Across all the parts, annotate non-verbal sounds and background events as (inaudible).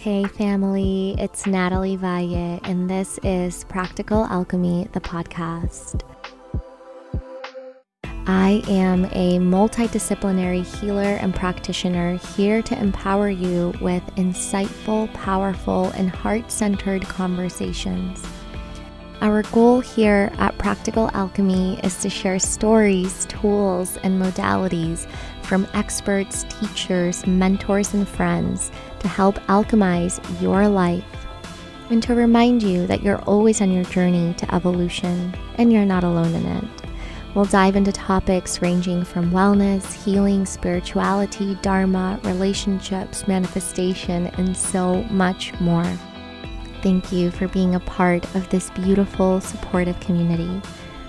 Hey, family, it's Natalie Valle, and this is Practical Alchemy, the podcast. I am a multidisciplinary healer and practitioner here to empower you with insightful, powerful, and heart centered conversations. Our goal here at Practical Alchemy is to share stories, tools, and modalities from experts, teachers, mentors, and friends to help alchemize your life and to remind you that you're always on your journey to evolution and you're not alone in it. We'll dive into topics ranging from wellness, healing, spirituality, dharma, relationships, manifestation, and so much more. Thank you for being a part of this beautiful, supportive community.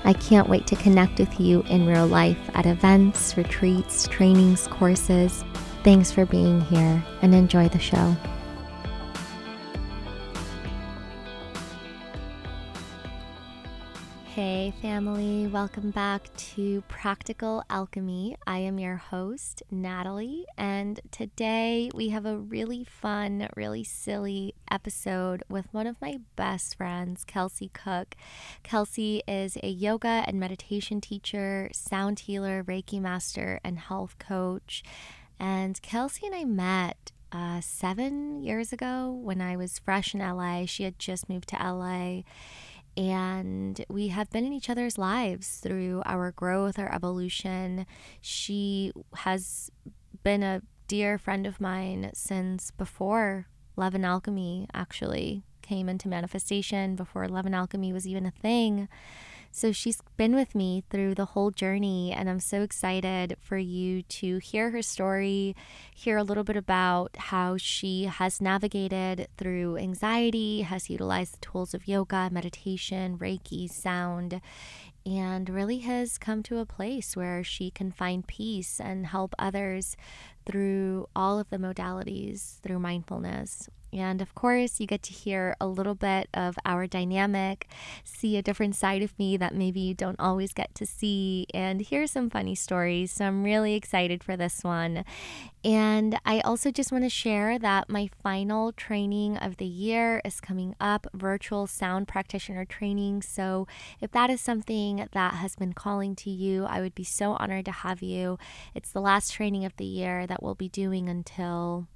I can't wait to connect with you in real life at events, retreats, trainings, courses. Thanks for being here and enjoy the show. Hey, family, welcome back to Practical Alchemy. I am your host, Natalie, and today we have a really fun, really silly episode with one of my best friends, Kelsey Cook. Kelsey is a yoga and meditation teacher, sound healer, Reiki master, and health coach. And Kelsey and I met uh, seven years ago when I was fresh in LA. She had just moved to LA and we have been in each other's lives through our growth, our evolution. She has been a dear friend of mine since before Love and Alchemy actually came into manifestation, before Love and Alchemy was even a thing. So she's been with me through the whole journey, and I'm so excited for you to hear her story, hear a little bit about how she has navigated through anxiety, has utilized the tools of yoga, meditation, Reiki, sound, and really has come to a place where she can find peace and help others through all of the modalities through mindfulness. And of course, you get to hear a little bit of our dynamic, see a different side of me that maybe you don't always get to see, and hear some funny stories. So I'm really excited for this one. And I also just want to share that my final training of the year is coming up virtual sound practitioner training. So if that is something that has been calling to you, I would be so honored to have you. It's the last training of the year that we'll be doing until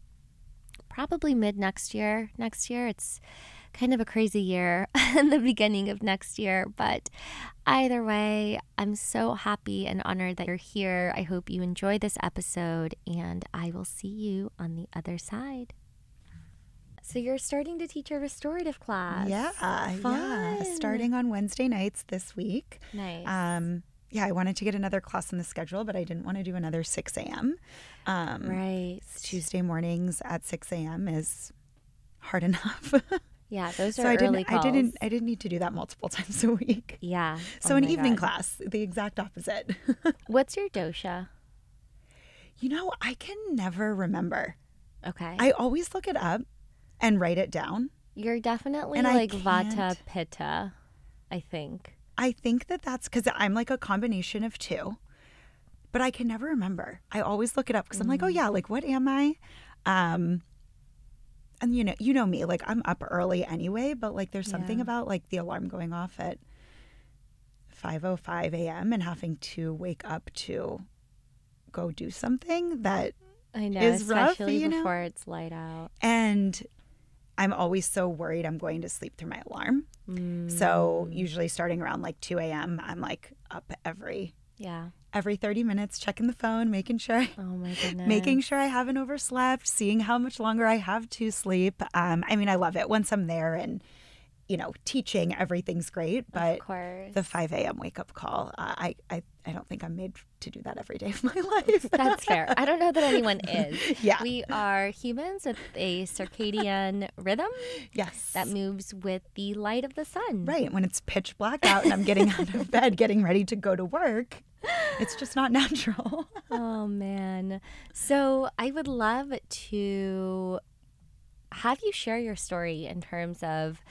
probably mid next year. Next year, it's kind of a crazy year (laughs) in the beginning of next year. But either way, I'm so happy and honored that you're here. I hope you enjoy this episode, and I will see you on the other side. So you're starting to teach a restorative class. Yeah, Fun. yeah. Starting on Wednesday nights this week. Nice. Um, yeah, I wanted to get another class on the schedule, but I didn't want to do another 6 a.m. Um, right. Tuesday mornings at 6 a.m. is hard (laughs) enough. Yeah, those are so I early didn't, calls. I didn't, I didn't need to do that multiple (laughs) times a week. Yeah. So Oh an evening God. class, the exact opposite. (laughs) What's your dosha? you know, I can never remember. Okay. I always look it up and write it down. You're definitely And like Vata Pitta, I think. I think that that's because I'm like a combination of two, but I can never remember. I always look it up because I'm like, oh yeah, like what am I? Um, and you know, you know me, like I'm up early anyway, but like there's something Yeah. about like the alarm going off at 5:05 a.m. and having to wake up to go do something that I know, is rough, especially you know? before it's light out. and I'm always so worried I'm going to sleep through my alarm. So Mm. usually starting around like 2 a.m., I'm like up every Yeah. every 30 minutes, checking the phone, making sure I, Oh my (laughs) goodness. making sure I haven't overslept, seeing how much longer I have to sleep. Um, I mean, I love it once I'm there and you know teaching. Everything's great, but the 5 a.m. wake up call, uh, I, I I don't think I'm made to do that every day of my (laughs) life. That's fair. I don't know that anyone (laughs) is. Yeah. We are humans with a circadian rhythm yes. that moves with the light of the sun. Right. When it's pitch black out and I'm getting out of bed, getting ready to go to work, it's just not natural. (laughs) Oh man. So I would love to have you share your story in terms of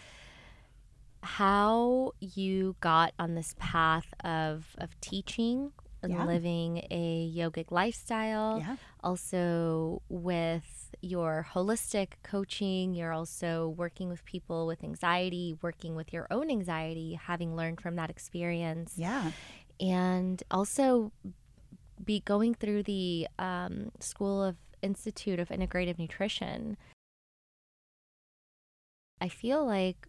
how you got on this path of of teaching and Yeah. living a yogic lifestyle Yeah. also with your holistic coaching. You're also working with people with anxiety, working with your own anxiety, having learned from that experience. Yeah. And also be going through the um, School of Institute of Integrative Nutrition. I feel like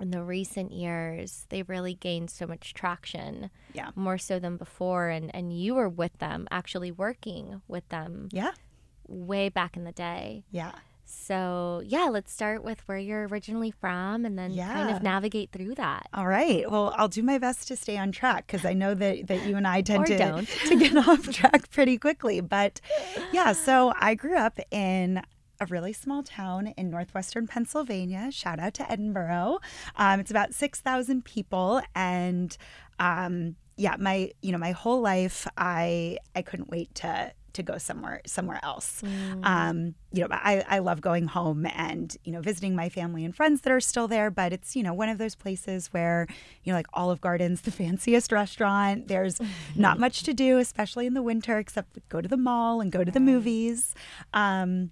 in the recent years, they've really gained so much traction. Yeah. More so than before. And, and you were with them, actually working with them Yeah. way back in the day. Yeah. So, yeah, let's start with where you're originally from and then kind of navigate through that. All right. Well, I'll do my best to stay on track because I know that, that you and I tend to, don't. to get (laughs) off track pretty quickly. But yeah, so I grew up in a really small town in northwestern Pennsylvania. Shout out to Edinboro. Um, it's about 6,000 people. And um, yeah, my, you know, my whole life, I, I couldn't wait to, to go somewhere somewhere else. Um, you know, I, I love going home and you know visiting my family and friends that are still there. But it's you know one of those places where you know like Olive Garden's the (laughs) fanciest restaurant. There's not (laughs) much to do, especially in the winter, except go to the mall and go to the movies. Um,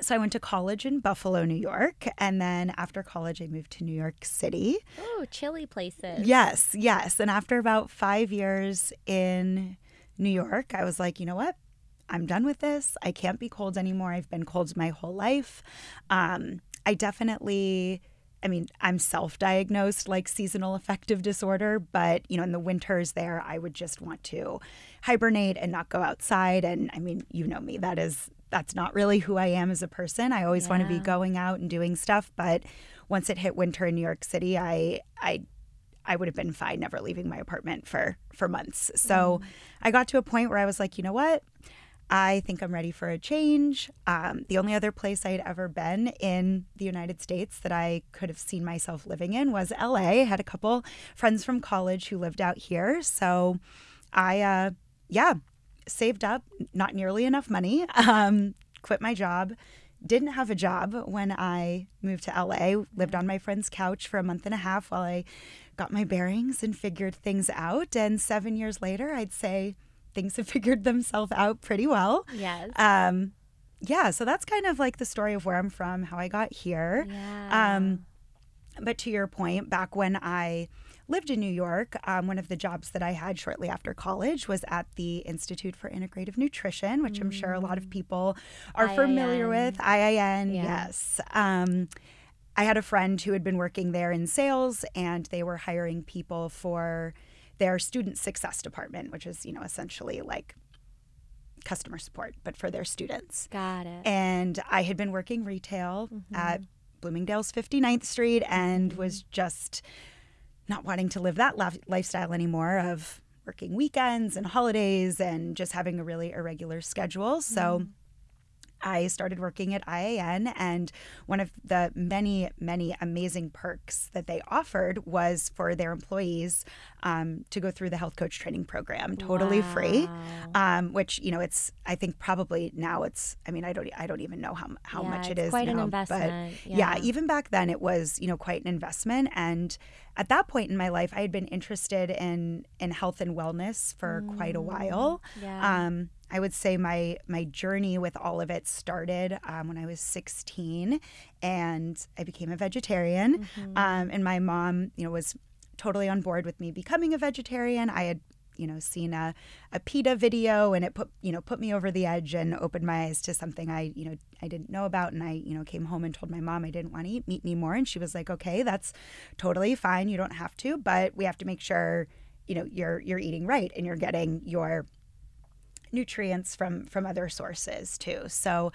so I went to college in Buffalo, New York, and then after college, I moved to New York City. Oh, chilly places. Yes, yes. And after about five years in New York, I was like, you know what? I'm done with this. I can't be cold anymore. I've been cold my whole life. Um, I definitely, I mean, I'm self diagnosed like seasonal affective disorder, but, you know, in the winters there, I would just want to hibernate and not go outside. And I mean, you know me, that is, that's not really who I am as a person. I always want to be going out and doing stuff. But once it hit winter in New York City, I, I, I would have been fine never leaving my apartment for for months. So I got to a point where I was like, you know what? I think I'm ready for a change. Um, the only other place I'd ever been in the United States that I could have seen myself living in was LA. I had a couple friends from college who lived out here. So I, uh, yeah, saved up not nearly enough money, um, quit my job. Didn't have a job when I moved to LA. Lived on my friend's couch for a month and a half while I got my bearings and figured things out. And seven years later, I'd say things have (laughs) figured themselves out pretty well. Yes. Um, yeah, so that's kind of like the story of where I'm from, how I got here. yeah. Um, but to your point, back when I lived in New York, um, one of the jobs that I had shortly after college was at the Institute for Integrative Nutrition, which I'm sure a lot of people are familiar with. IIN, Yeah. yes. Um, I had a friend who had been working there in sales, and they were hiring people for their student success department, which is, you know, essentially like customer support, but for their students. Got it. And I had been working retail Mm-hmm. at Bloomingdale's 59th Street and was just not wanting to live that lif- lifestyle anymore of working weekends and holidays and just having a really irregular schedule. So mm-hmm. I started working at IIN, and one of the many, many amazing perks that they offered was for their employees um, to go through the health coach training program, totally free. Um, which you know, it's I think probably now it's. I mean, I don't I don't even know how how Yeah, much it is quite now, an but yeah, Yeah. even back then it was you know quite an investment and at that point in my life i had been interested in in health and wellness for quite a while Mm, Yeah. um, i would say my my journey with all of it started um, when i was 16 and i became a vegetarian Mm-hmm. um, and my mom you know was totally on board with me becoming a vegetarian. I had you know seen a, a PETA video and it put you know put me over the edge and opened my eyes to something I you know I didn't know about. And I you know came home and told my mom I didn't want to eat meat anymore. And she was like okay that's totally fine. You don't have to but we have to make sure you know you're you're eating right and you're getting your nutrients from from other sources too. So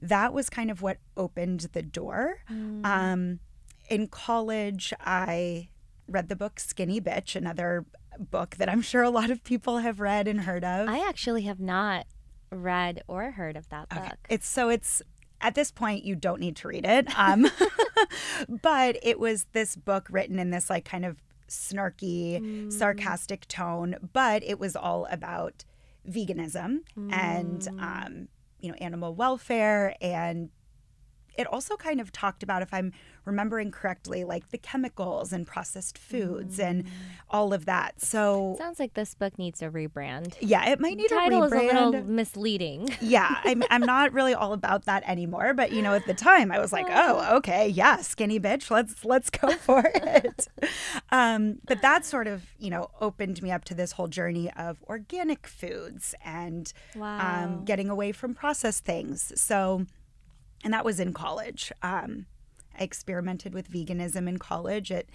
that was kind of what opened the door. Um, in college i read the book skinny bitch another book that i'm sure a lot of people have read and heard of I actually have not read or heard of that book. Okay. It's so it's at this point you don't need to read it. Um, (laughs) but it was this book written in this like kind of snarky, sarcastic tone, but it was all about veganism and um, you know animal welfare and it also kind of talked about, if I'm remembering correctly, like the chemicals and processed foods and Mm. all of that. So Sounds like this book needs a rebrand. yeah, it might need title a is rebrand. a little misleading. (laughs) yeah, I'm, I'm not really all about that anymore. But you know, at the time, I was like, (laughs) oh, okay, yeah, skinny bitch, let's let's go (laughs) for it. um, but that sort of you know opened me up to this whole journey of organic foods and Wow. um, getting away from processed things. So, and that was in college. Um, I experimented with veganism in college. It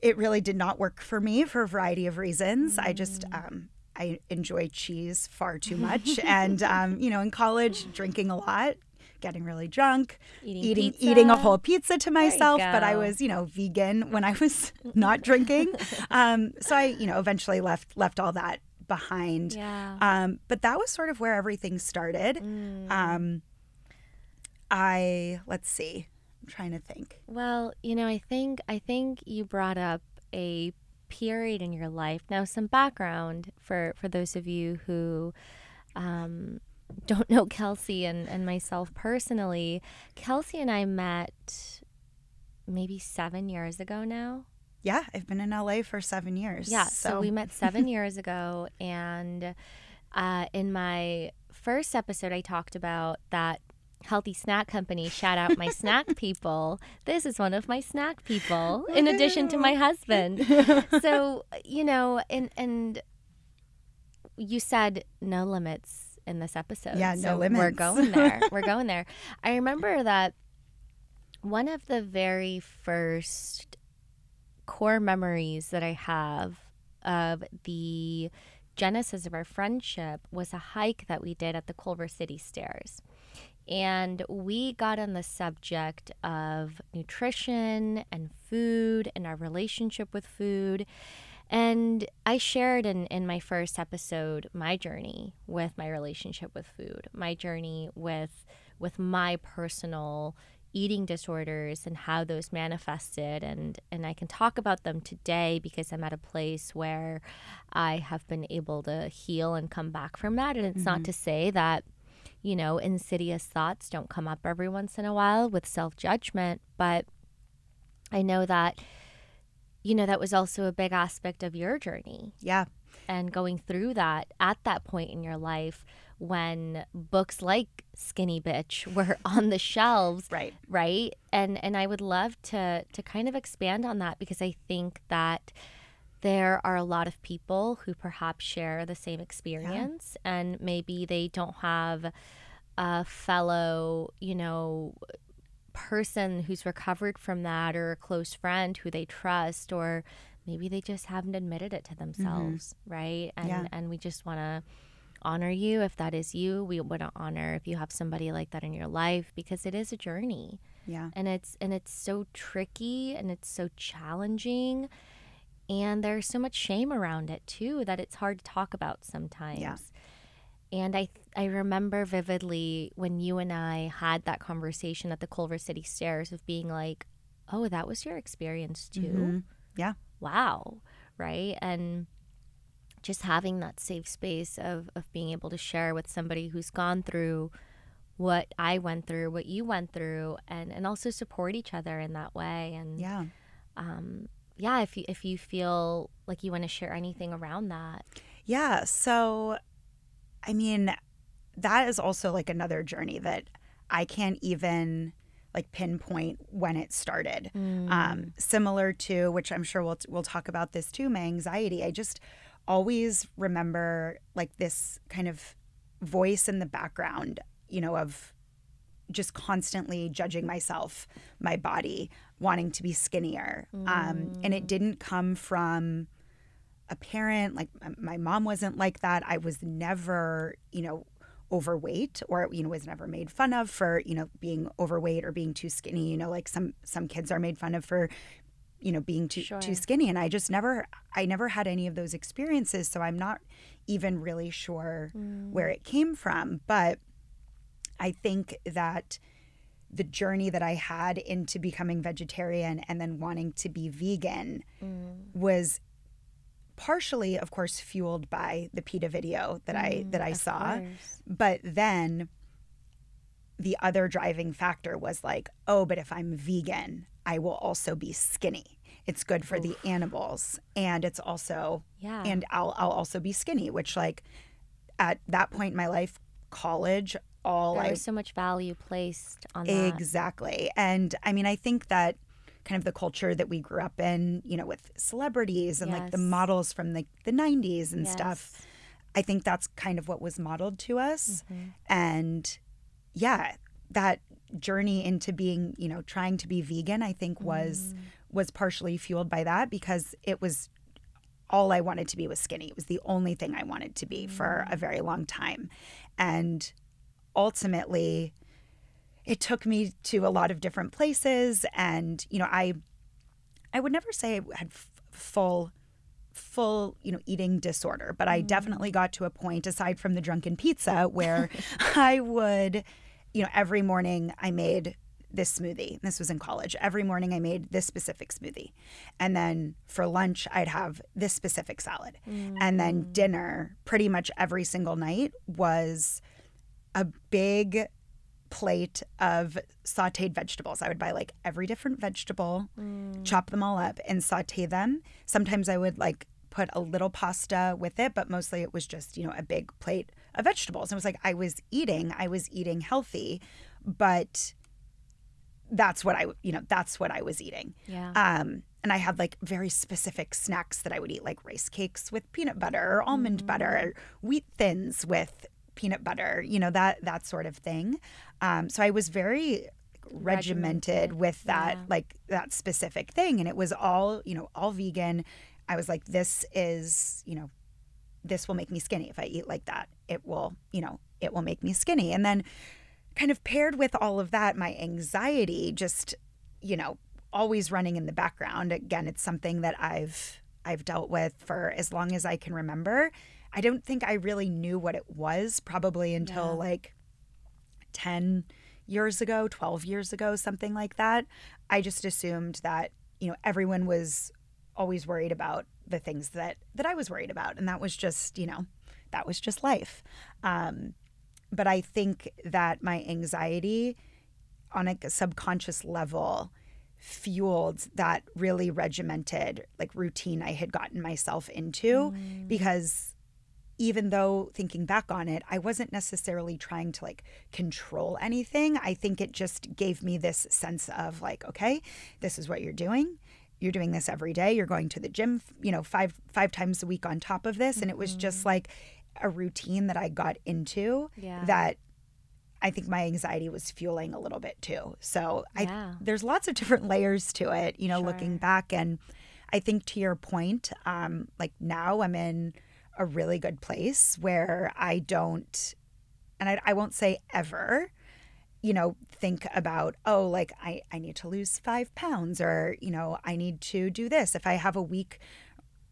it really did not work for me for a variety of reasons. I just um, I enjoy cheese far too (laughs) much, and um, you know, in college, drinking a lot, getting really drunk, Eating eating eating a whole pizza to myself. But I was, you know, vegan when I was (laughs) not drinking. (laughs) Um, so I, you know, eventually left left all that behind. yeah. Um, but that was sort of where everything started. Mm. Um, I let's see. I'm trying to think. Well, you know, I think I think you brought up a period in your life. Now, some background for for those of you who um, don't know Kelsey and, and myself personally. Kelsey and I met maybe seven years ago now. Yeah, I've been in LA for seven years. Yeah, so, we met seven (laughs) years ago, and uh, in my first episode, I talked about that healthy snack company. Shout out my snack (laughs) people. This is one of my snack people, in addition to my husband. (laughs) So you know, and and you said no limits in this episode. Yeah, no so We're going there. (laughs) We're going there. I remember that one of the very first core memories that I have of the genesis of our friendship was a hike that we did at the Culver City Stairs. And we got on the subject of nutrition and food and our relationship with food. And I shared in, in my first episode my journey with my relationship with food, my journey with with my personal eating disorders and how those manifested. And and I can talk about them today because I'm at a place where I have been able to heal and come back from that. And it's not mm-hmm. to say that you know insidious thoughts don't come up every once in a while with self-judgment but I know that you know that was also a big aspect of your journey. Yeah, and going through that at that point in your life when books like Skinny Bitch (laughs) were on the shelves right. right? And and i would love to to kind of expand on that because i think that there are a lot of people who perhaps share the same experience and maybe they don't have a fellow you know person who's recovered from that or a close friend who they trust or maybe they just haven't admitted it to mm-hmm. themselves right? And Yeah. and we just want to honor you if that is you. We want to honor if you have somebody like that in your life because it is a journey. Yeah, and it's and it's so tricky and it's so challenging and there's so much shame around it too that it's hard to talk about sometimes Yeah. and i i remember vividly when you and i had that conversation at the culver city stairs of being like oh that was your experience too Mhm. Yeah. wow right and just having that safe space of of being able to share with somebody who's gone through what I went through, what you went through, and and also support each other in that way. And yeah. um, yeah, if you if you feel like you want to share anything around that, Yeah. So, I mean, that is also like another journey that I can't even like pinpoint when it started. Um, similar to which I'm sure we'll we'll talk about this too. My anxiety. I just always remember like this kind of voice in the background, you know, of just constantly judging myself, my body, wanting to be skinnier. Um, and it didn't come from a parent. Like my mom wasn't like that. I was never, you know, overweight or you know was never made fun of for you know being overweight or being too skinny you know like some some kids are made fun of for you know being too Sure. too skinny and i just never i never had any of those experiences so i'm not even really sure where it came from but i think that the journey that i had into becoming vegetarian and then wanting to be vegan mm. was partially of course fueled by the PETA video that I mm, that I saw course. but then the other driving factor was like, oh, but if I'm vegan, I will also be skinny. It's good for Oof. the animals, and it's also yeah, and I'll I'll also be skinny, which like at that point in my life, college, all there I was so much value placed on that. exactly, and I mean I think that kind of the culture that we grew up in, you know, with celebrities and yes. like the models from the the 90s and yes. stuff. I think that's kind of what was modeled to us, mm-hmm. and yeah, that journey into being, you know, trying to be vegan, I think was mm. was partially fueled by that because it was all I wanted to be was skinny. It was the only thing I wanted to be mm. for a very long time. And ultimately it took me to a lot of different places and you know, I I would never say I had f- full full, you know, eating disorder, but I mm. definitely got to a point aside from the drunken pizza (laughs) where I would you know, every morning I made this smoothie. This was in college. Every morning I made this specific smoothie. And then for lunch, I'd have this specific salad. Mm. And then mm. dinner, pretty much every single night, was a big plate of sauteed vegetables. I would buy like every different vegetable, mm. chop them all up, and saute them. Sometimes I would like put a little pasta with it, but mostly it was just, you know, a big plate of vegetables. And it was like I was eating, I was eating healthy, but that's what I, you know, that's what I was eating. Yeah. Um, and I had like very specific snacks that I would eat, like rice cakes with peanut butter or almond mm. butter, or wheat thins with peanut butter, you know, that that sort of thing. Um, so I was very regimented, regimented. with that, yeah. like that specific thing, and it was all, you know, all vegan. I was like, this is, you know, this will make me skinny if I eat like that. It will, you know, it will make me skinny. And then kind of paired with all of that, my anxiety just, you know, always running in the background. Again, it's something that I've I've dealt with for as long as I can remember. I don't think I really knew what it was probably until yeah. like 10 years ago, 12 years ago, something like that. I just assumed that, you know, everyone was always worried about the things that that I was worried about, and that was just you know that was just life. Um, but I think that my anxiety on a subconscious level fueled that really regimented like routine I had gotten myself into mm. because even though thinking back on it, I wasn't necessarily trying to like control anything. I think it just gave me this sense of like, okay, this is what you're doing you're doing this every day you're going to the gym you know five five times a week on top of this and it was just mm-hmm. like a routine that i got into yeah. that i think my anxiety was fueling a little bit too so yeah. i there's lots of different layers to it you know sure. looking back and i think to your point um like now i'm in a really good place where i don't and I, I won't say ever you know, think about, oh, like I, I need to lose five pounds or, you know, I need to do this. If I have a week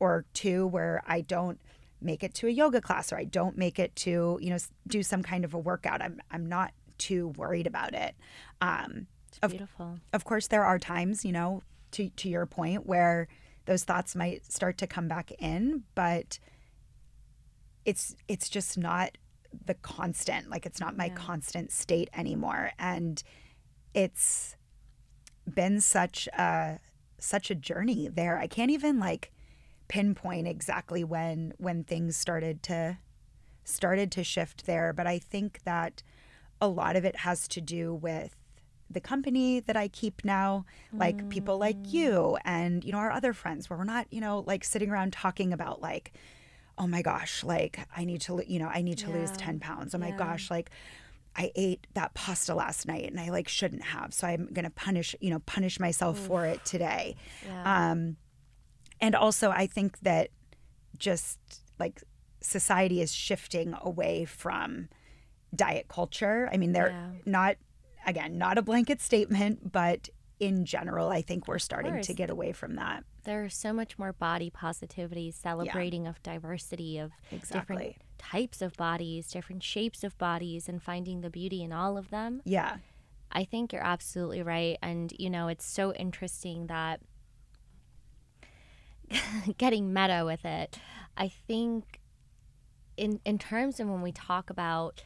or two where I don't make it to a yoga class or I don't make it to, you know, do some kind of a workout, I'm, I'm not too worried about it. Um, it's beautiful. Of, of course, there are times, you know, to, to your point where those thoughts might start to come back in, but it's, it's just not the constant like it's not my yeah. constant state anymore and it's been such a such a journey there i can't even like pinpoint exactly when when things started to started to shift there but i think that a lot of it has to do with the company that I keep now, like mm. people like mm. you and you know our other friends where we're not, you know, like sitting around talking about like oh my gosh, like I need to, you know, I need to yeah. lose 10 pounds. Oh my yeah. gosh, like I ate that pasta last night and I like shouldn't have. So I'm going to punish, you know, punish myself Oof. for it today. Yeah. Um, and also I think that just like society is shifting away from diet culture. I mean, they're not, again, not a blanket statement, but in general, I think we're starting to get away from that. There's so much more body positivity, celebrating yeah. of diversity of exactly. different types of bodies, different shapes of bodies, and finding the beauty in all of them. Yeah. I think you're absolutely right. And, you know, it's so interesting that (laughs) getting meta with it, I think in, in terms of when we talk about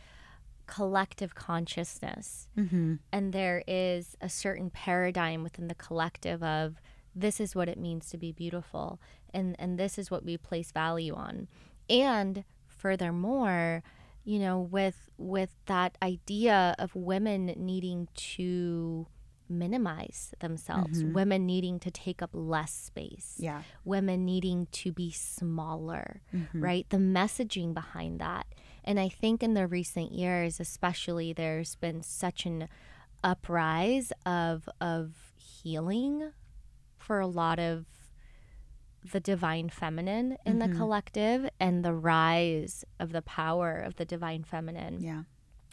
collective consciousness Mm-hmm. and there is a certain paradigm within the collective of this is what it means to be beautiful and and this is what we place value on and furthermore you know with with that idea of women needing to minimize themselves Mhm. women needing to take up less space Yeah. women needing to be smaller Mhm. right? The messaging behind that. And I think in the recent years, especially, there's been such an uprise of of healing for a lot of the divine feminine in the Mhm. collective and the rise of the power of the divine feminine Yeah.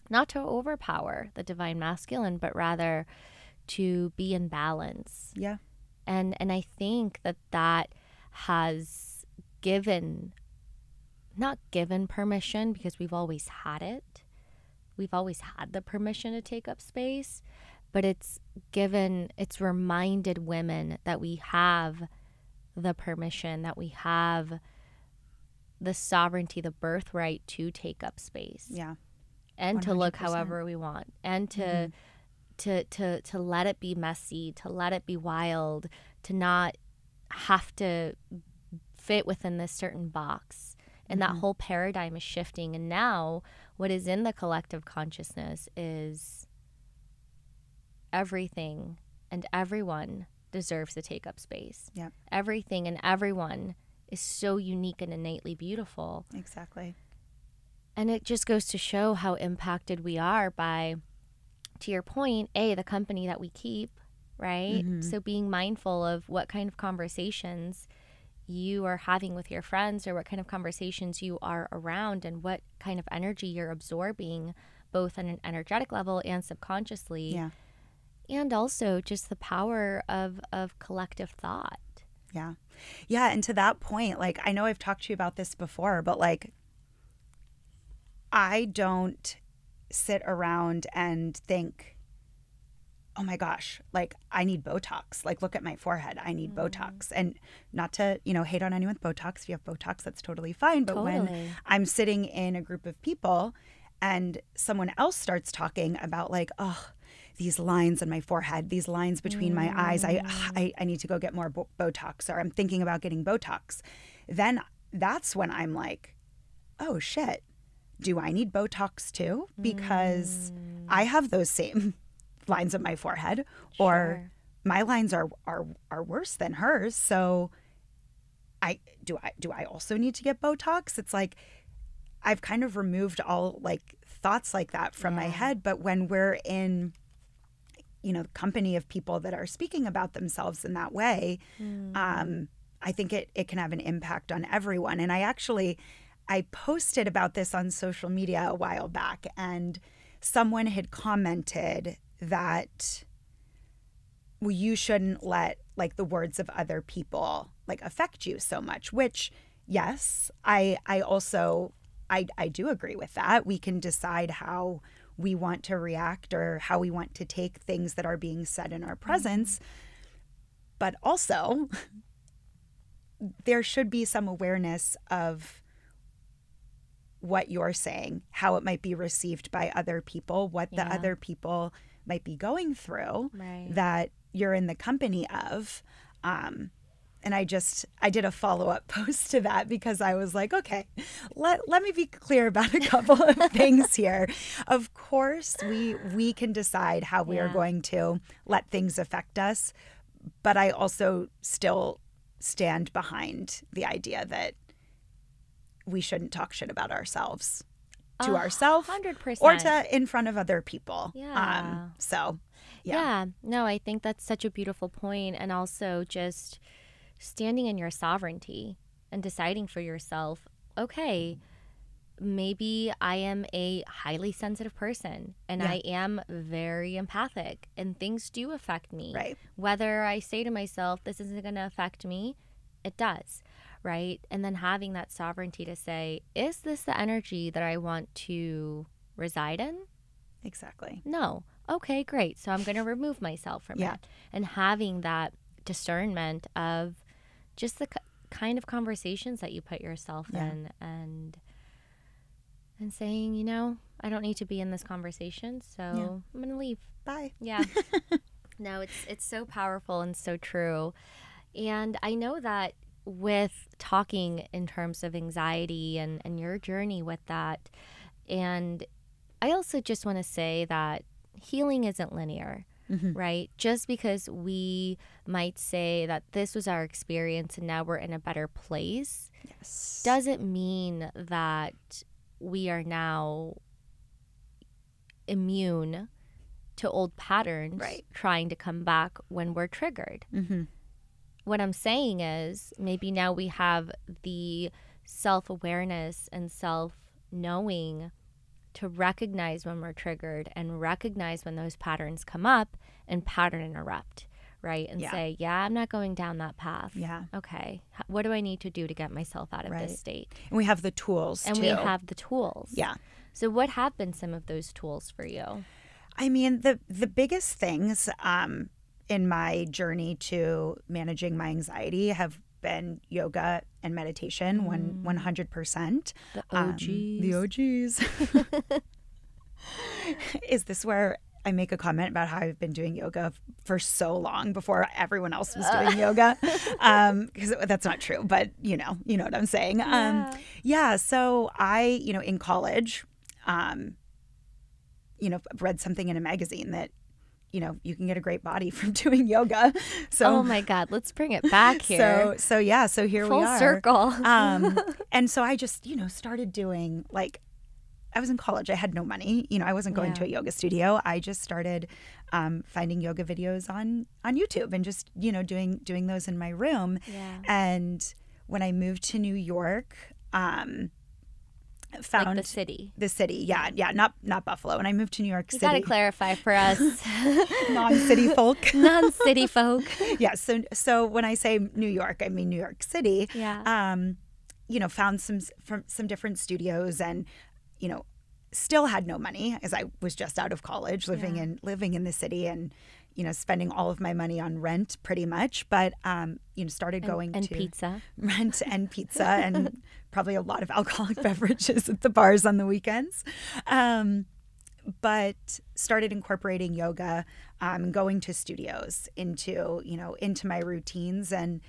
not to overpower the divine masculine but rather to be in balance Yeah. and and I think that that has given not given permission because we've always had it we've always had the permission to take up space but it's given it's reminded women that we have the permission that we have the sovereignty the birthright to take up space Yeah. and to look however we want and to Mhm. to to to let it be messy to let it be wild to not have to fit within this certain box and that Mhm. whole paradigm is shifting and now what is in the collective consciousness is everything and everyone deserves to take up space Yep. everything and everyone is so unique and innately beautiful Exactly. and it just goes to show how impacted we are by, to your point, A, the company that we keep, right? Mhm. So being mindful of what kind of conversations you are having with your friends or what kind of conversations you are around and what kind of energy you're absorbing, both on an energetic level and subconsciously. Yeah. And also just the power of, of collective thought. Yeah. Yeah. And to that point, like, I know I've talked to you about this before, but like, I don't sit around and think, oh my gosh, like, I need Botox. Like, look at my forehead. I need mm. Botox. And not to, you know, hate on anyone with Botox. If you have Botox, that's totally fine. But when I'm sitting in a group of people and someone else starts talking about like, oh, these lines on my forehead, these lines between my eyes, I, mm. I I need to go get more bo- Botox, or I'm thinking about getting Botox. Then that's when I'm like, oh shit, do I need Botox too? Because I mm. have those same (laughs) lines on my forehead, or my lines are are are worse than hers. So I do I do I also need to get Botox? It's like I've kind of removed all like thoughts like that from my head. But when we're in, you know, the company of people that are speaking about themselves in that way, um, I think it it can have an impact on everyone. And I actually I posted about this on social media a while back, and someone had commented that well, you shouldn't let like the words of other people like affect you so much which yes i i also i i do agree with that we can decide how we want to react or how we want to take things that are being said in our presence but also there should be some awareness of what you're saying, how it might be received by other people, what the Yeah. other people might be going through Right. that you're in the company of. Um, and I just I did a follow up (laughs) post to that because I was like, okay, let let me be clear about a couple of (laughs) things here. Of course, we we can decide how we are going to let things affect us, but I also still stand behind the idea that we shouldn't talk shit about ourselves to ourselves Hundred percent. or to in front of other people. Yeah. Um, so yeah. yeah. No, I think that's such a beautiful point, and also just standing in your sovereignty and deciding for yourself. Okay, maybe I am a highly sensitive person, and Yeah. I am very empathic, and things do affect me. Right. Whether I say to myself, "This isn't going to affect me," it does. Right. And then having that sovereignty to say, is this the energy that I want to reside in? Exactly. No. Okay, great. So I'm going to remove myself from Yeah. it. And having that discernment of just the kind of conversations that you put yourself Yeah. in and and saying, you know, I don't need to be in this conversation, so I'm going to leave. Bye. Yeah. (laughs) no, it's it's so powerful and so true. And I know that with talking in terms of anxiety and, and your journey with that. And I also just want to say that healing isn't linear, Mhm. right? Just because we might say that this was our experience and now we're in a better place Yes. doesn't mean that we are now immune to old patterns Right. trying to come back when we're triggered. mm-hmm. What I'm saying is maybe now we have the self awareness and self knowing to recognize when we're triggered and recognize when those patterns come up and pattern interrupt, right? And Yeah. say, yeah, I'm not going down that path. Yeah. Okay. What do I need to do to get myself out of Right. this state? And we have the tools And too. we have the tools. yeah. So, what have been some of those tools for you? I mean, the the biggest things um, in my journey to managing my anxiety have been yoga and meditation. One one hundred percent. The Um, OGs. the OGs. (laughs) Is this where I make a comment about how I've been doing yoga for so long before everyone else was doing (laughs) yoga? Because that's not true, but you know, you know what I'm saying. Um, Yeah. yeah. So I, you know, in college, um, you know, read something in a magazine that, you know, you can get a great body (laughs) from doing yoga. So oh my God, let's bring it back here. so so yeah, so here Full we are. circle. Um, (laughs) and so I just, you know, started doing like I was in college. I had no money. You know, I wasn't going Yeah. to a yoga studio. I just started um, finding yoga videos on on YouTube and just, you know, doing doing those in my room. yeah. And when I moved to New York, um, found Like the city. the city. Yeah, yeah, not not Buffalo. When I moved to New York You got to clarify for us (laughs) non-city folk. (laughs) non city folk. (laughs) yeah. So so when I say New York, I mean New York City. Yeah. um, you know, found some from some different studios, and you know, still had no money as I was just out of college, living Yeah. in living in the city, and you know, spending all of my money on rent, pretty much. But um, you know, started And, going and to pizza. (laughs) rent and pizza, (laughs) and probably a lot of alcoholic (laughs) beverages at the bars on the weekends. Um, but started incorporating yoga, um, going to studios into you know into my routines, and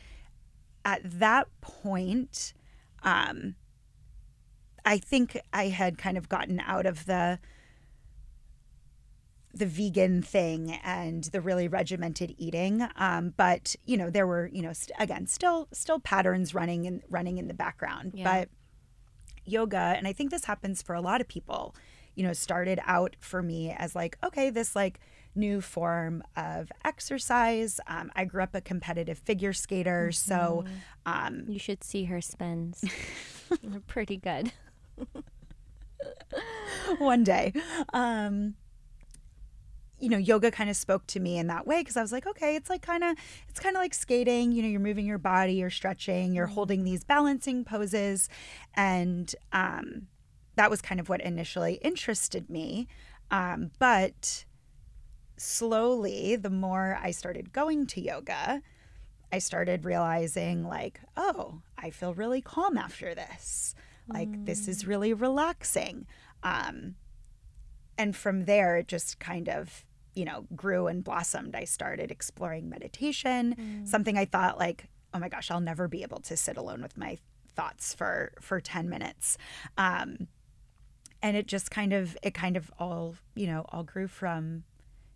at that point, um, I think I had kind of gotten out of the the vegan thing and the really regimented eating um, but you know there were you know st- again still still patterns running and running in the background Yeah. but yoga and i think this happens for a lot of people you know started out for me as like okay this like new form of exercise um, i grew up a competitive figure skater so um, You should see her spins. (laughs) They're pretty good. one day. Um, you know, yoga kind of spoke to me in that way because I was like, okay, it's like kind of, it's kind of like skating. You know, you're moving your body, you're stretching, you're holding these balancing poses, and um, that was kind of what initially interested me. Um, but slowly, the more I started going to yoga, I started realizing, like, oh, I feel really calm after this. Like, this is really relaxing. Um, and from there, it just kind of, you know, grew and blossomed. I started exploring meditation, something I thought, like, oh my gosh, I'll never be able to sit alone with my thoughts for for 10 minutes. Um, and it just kind of it kind of all, you know, all grew from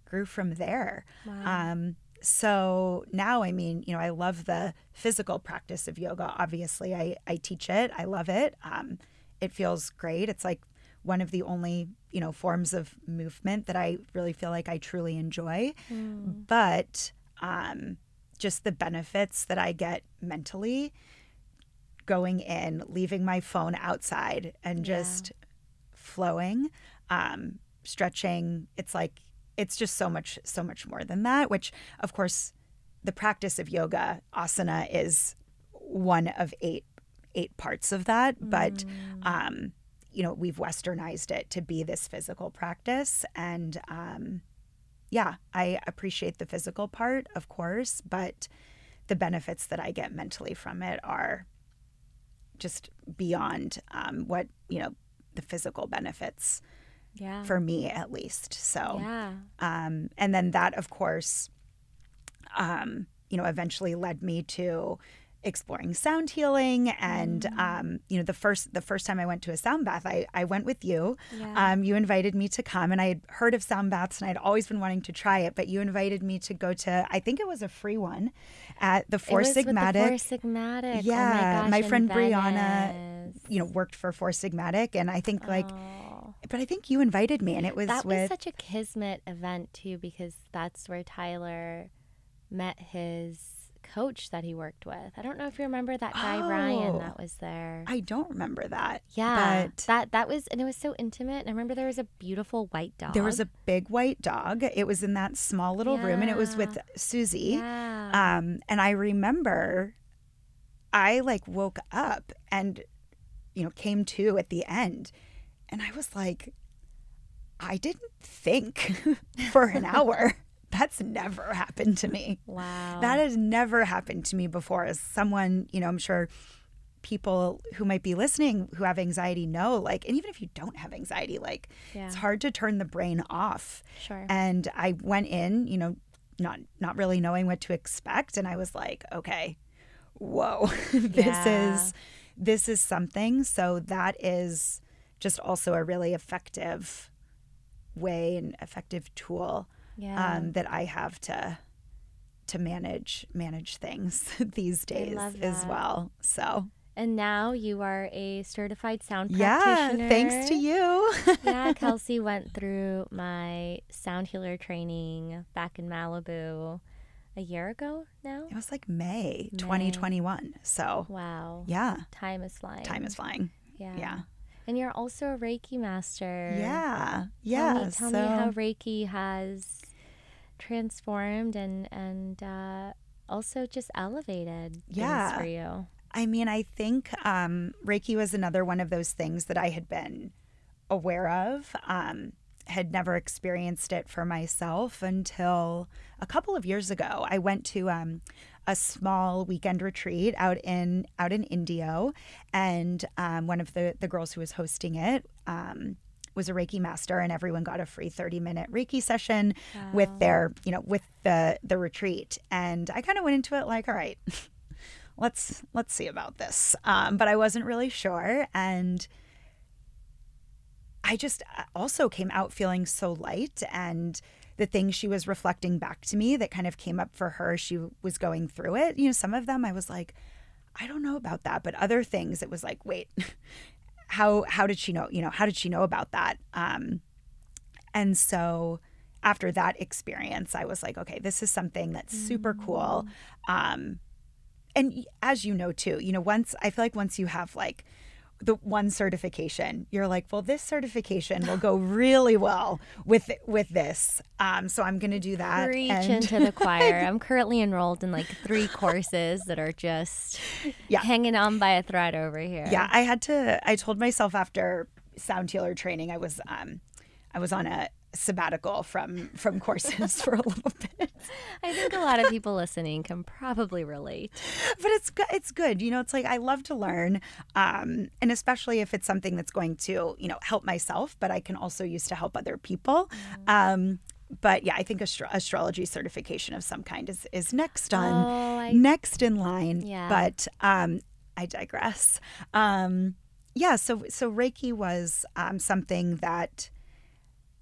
grew from there. Wow. Um, so now, I mean, you know, I love the physical practice of yoga. Obviously, I, I teach it. I love it. Um, it feels great. It's like one of the only, you know, forms of movement that I really feel like I truly enjoy. Mm. But um, just the benefits that I get mentally going in, leaving my phone outside and Yeah. just flowing, um, stretching. It's like it's just so much, so much more than that. Which, of course, the practice of yoga, asana, is one of eight eight parts of that. But um, you know, we've westernized it to be this physical practice, and um, yeah, I appreciate the physical part, of course, but the benefits that I get mentally from it are just beyond um, what you know the physical benefits Yeah. for me at least. So yeah. um, and then that, of course, um, you know, eventually led me to exploring sound healing. And um, you know, the first the first time I went to a sound bath, I I went with you. Yeah. Um, you invited me to come, and I had heard of sound baths, and I'd always been wanting to try it. But you invited me to go to, I think it was a free one, at the Four it was with the Sigmatic. Four Sigmatic. Yeah, oh my, my gosh, in friend Brianna, you know, worked for Four Sigmatic, and I think like, Oh. but I think you invited me, and it was that was with such a kismet event too because that's where Tyler met his coach that he worked with. I don't know if you remember that guy Ryan Oh. that was there. I don't remember that. yeah, but that that was and it was so intimate. And I remember there was a beautiful white dog. There was a big white dog. It was in that small little room, and it was with Susie. yeah. Um, and I remember, I like woke up and, you know, came to at the end, and I was like, I didn't think (laughs) for an hour. That's never happened to me. wow. That has never happened to me before. As someone, you know, I'm sure people who might be listening who have anxiety know, like, and even if you don't have anxiety, like, yeah. it's hard to turn the brain off. Sure. And I went in, you know, not not really knowing what to expect, and I was like, okay, whoa, (laughs) this Yeah. is this is something. So that is just also a really effective way and effective tool yeah. um, that I have to to manage manage things (laughs) these days as well. So and now you are a certified sound yeah, practitioner. Yeah, thanks to you. (laughs) yeah, Kelsey went through my sound healer training back in Malibu a year ago now. it was like May, May. 2021. So Wow. yeah, Time is flying. time is flying. Yeah. Yeah. And you're also a Reiki master. Yeah. Tell Yeah. Me, tell so, me how Reiki has transformed and and uh, also just elevated Yeah. things for you. I mean, I think um, Reiki was another one of those things that I had been aware of. Um, had never experienced it for myself until a couple of years ago. I went to um, a small weekend retreat out in out in Indio, and um, one of the the girls who was hosting it. Um, was a Reiki master, and everyone got a free thirty minute Reiki session with their, you know, with the the retreat. And I kind of went into it like, all right, (laughs) let's let's see about this. Um, but I wasn't really sure, and I just uh, also came out feeling so light and the things she was reflecting back to me that kind of came up for her she was going through it you know some of them i was like i don't know about that but other things it was like wait how how did she know you know how did she know about that? Um and so after that experience i was like okay this is something that's super cool. Um and as you know too you know once i feel like once you have like the one certification you're like well this certification will go really well with with this um so i'm gonna do that Preach and- into the (laughs) choir. I'm currently enrolled in like three courses that are just Yeah. hanging on by a thread over here. yeah i had to i told myself after sound healer training i was um i was on a sabbatical from from courses for a little (laughs) bit I think a lot of people listening can probably relate. but it's good it's good you know it's like i love to learn um and especially if it's something that's going to you know help myself but i can also use to help other people um but yeah i think astro- astrology certification of some kind is is next on Oh, I- next in line Yeah. but um i digress um yeah so so reiki was um something that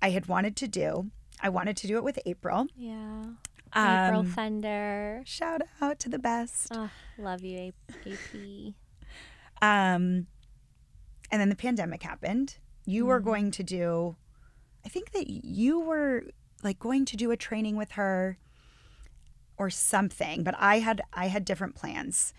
i had wanted to do i wanted to do it with april Yeah. April um, Fender. shout out to the best Oh, love you, AP. Um, and then the pandemic happened. You were going to do, I think that you were like going to do a training with her or something, but I had I had different plans.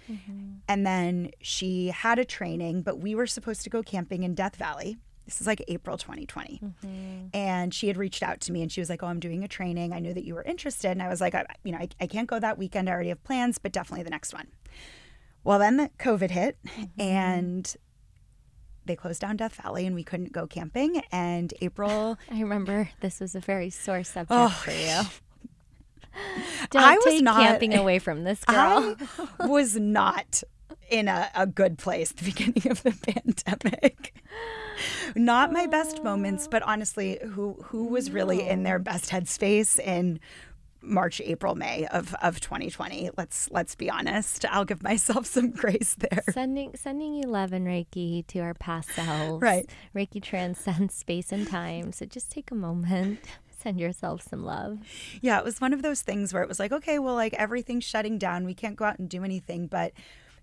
And then she had a training, but we were supposed to go camping in Death Valley. This is like April 2020. Mm-hmm. And she had reached out to me and she was like, Oh, I'm doing a training. I knew that you were interested. And I was like, I, You know, I, I can't go that weekend. I already have plans, but definitely the next one. Well, then the COVID hit mm-hmm. and they closed down Death Valley and we couldn't go camping. And April, (laughs) I remember this was a very sore subject Oh, for you. (laughs) Don't I was not- camping away from this (laughs) girl. I was not in a, a good place at the beginning of the pandemic. (laughs) Not my best moments, but honestly, who who was really in their best headspace in March, April, May of, of 2020. Let's let's be honest. I'll give myself some (laughs) grace there. Sending sending you love and Reiki to our past selves. Right. Reiki transcends (laughs) space and time. So just take a moment. Send yourself some love. Yeah, it was one of those things where it was like, okay, well, like everything's shutting down. We can't go out and do anything, but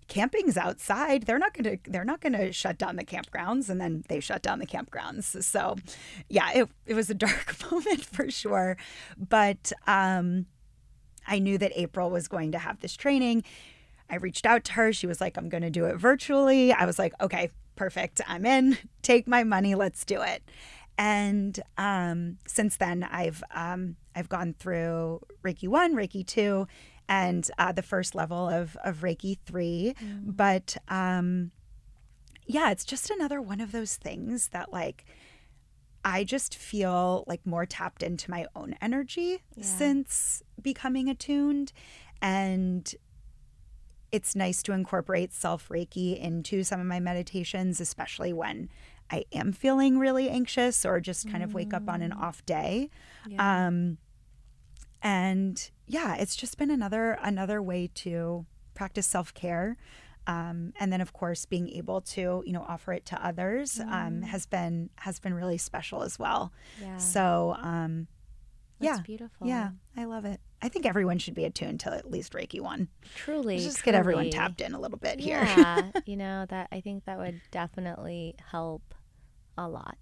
camping's outside. They're not going to they're not going to shut down the campgrounds and then they shut down the campgrounds. So, yeah, it it was a (laughs) dark (laughs) moment for sure, but um I knew that April was going to have this training. I reached out to her. She was like, "I'm going to do it virtually." I was like, "Okay, perfect. I'm in. (laughs) Take my money. Let's do it." And um, since then, I've um, I've gone through Reiki one, Reiki two, and uh, the first level of of Reiki three. But um, yeah, it's just another one of those things that like I just feel like more tapped into my own energy Yeah. since becoming attuned, and it's nice to incorporate self Reiki into some of my meditations, especially when I am feeling really anxious or just kind of wake up on an off day. Um, and yeah, it's just been another another way to practice self care. Um, and then of course being able to you know offer it to others um, has been has been really special as well. Yeah. So um, That's yeah, beautiful. yeah, I love it. I think everyone should be attuned to at least Reiki one. Truly. Let's just get everyone tapped in a little bit here. Yeah. (laughs) you know, that I think that would definitely help a lot.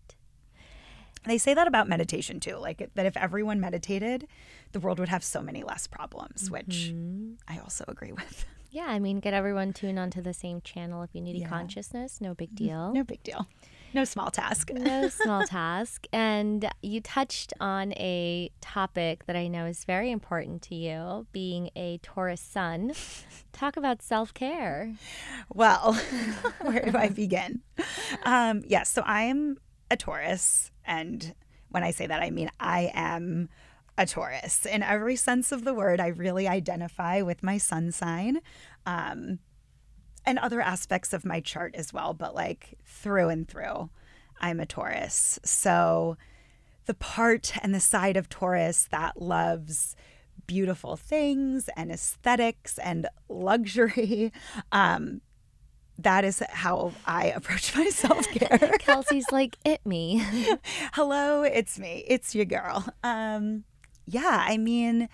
They say that about meditation too, like that if everyone meditated, the world would have so many less problems, which Mhm. I also agree with. (laughs) Yeah, I mean, get everyone tuned onto the same channel. If you need Yeah. consciousness, no big deal. No big deal. No small task. no (laughs) small task. And you touched on a topic that I know is very important to you, being a Taurus sun. Talk about self care. Well, (laughs) where do I begin? Um, yes, so I'm a Taurus. And when I say that, I mean I am a Taurus. In every sense of the word, I really identify with my sun sign um, and other aspects of my chart as well. But like through and through, I'm a Taurus. So the part and the side of Taurus that loves beautiful things and aesthetics and luxury. (laughs) Um, that is how I (laughs) approach my self care. (laughs) Kelsey's like, it me. (laughs) Hello, it's me. It's your girl. Um, yeah, I mean,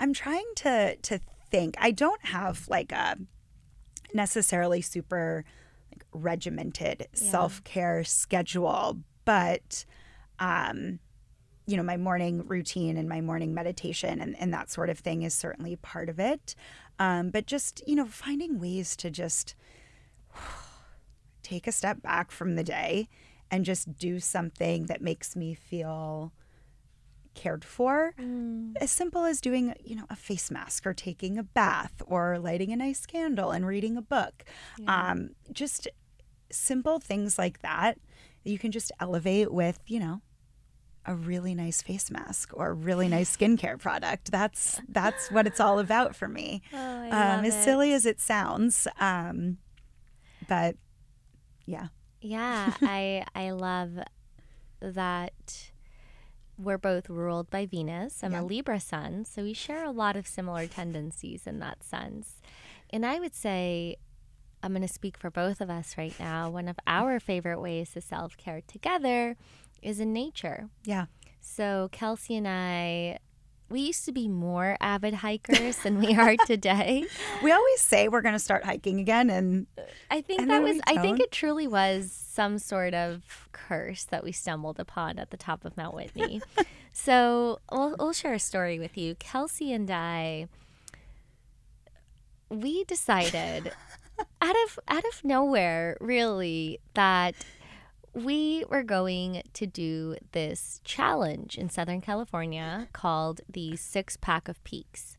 I'm trying to to think. I don't have like a necessarily super like regimented Yeah. self-care schedule, but um you know, my morning routine and my morning meditation and, and that sort of thing is certainly part of it. Um, but just, you know, finding ways to just (sighs) take a step back from the day and just do something that makes me feel cared for. As simple as doing you know a face mask or taking a bath or lighting a nice candle and reading a book. Um, just simple things like that that you can just elevate with you know a really nice face mask or a really nice skincare product that's that's what it's all about for me (laughs) Oh, I um, as silly as it sounds um, but yeah Yeah, (laughs) I I love that we're both ruled by Venus. I'm Yeah. a Libra sun, so we share a lot of similar tendencies in that sense. And I would say I'm going to speak for both of us right now. One of our favorite ways to self-care together is in nature. yeah So Kelsey and I we used to be more avid hikers than we (laughs) are today. we always say we're going to start hiking again and I think And that was I think it truly was some sort of curse that we stumbled upon at the top of Mount Whitney. (laughs) so we'll, we'll share a story with you. Kelsey and I we decided (laughs) out of out of nowhere really that we were going to do this challenge in Southern California called the Six Pack of Peaks.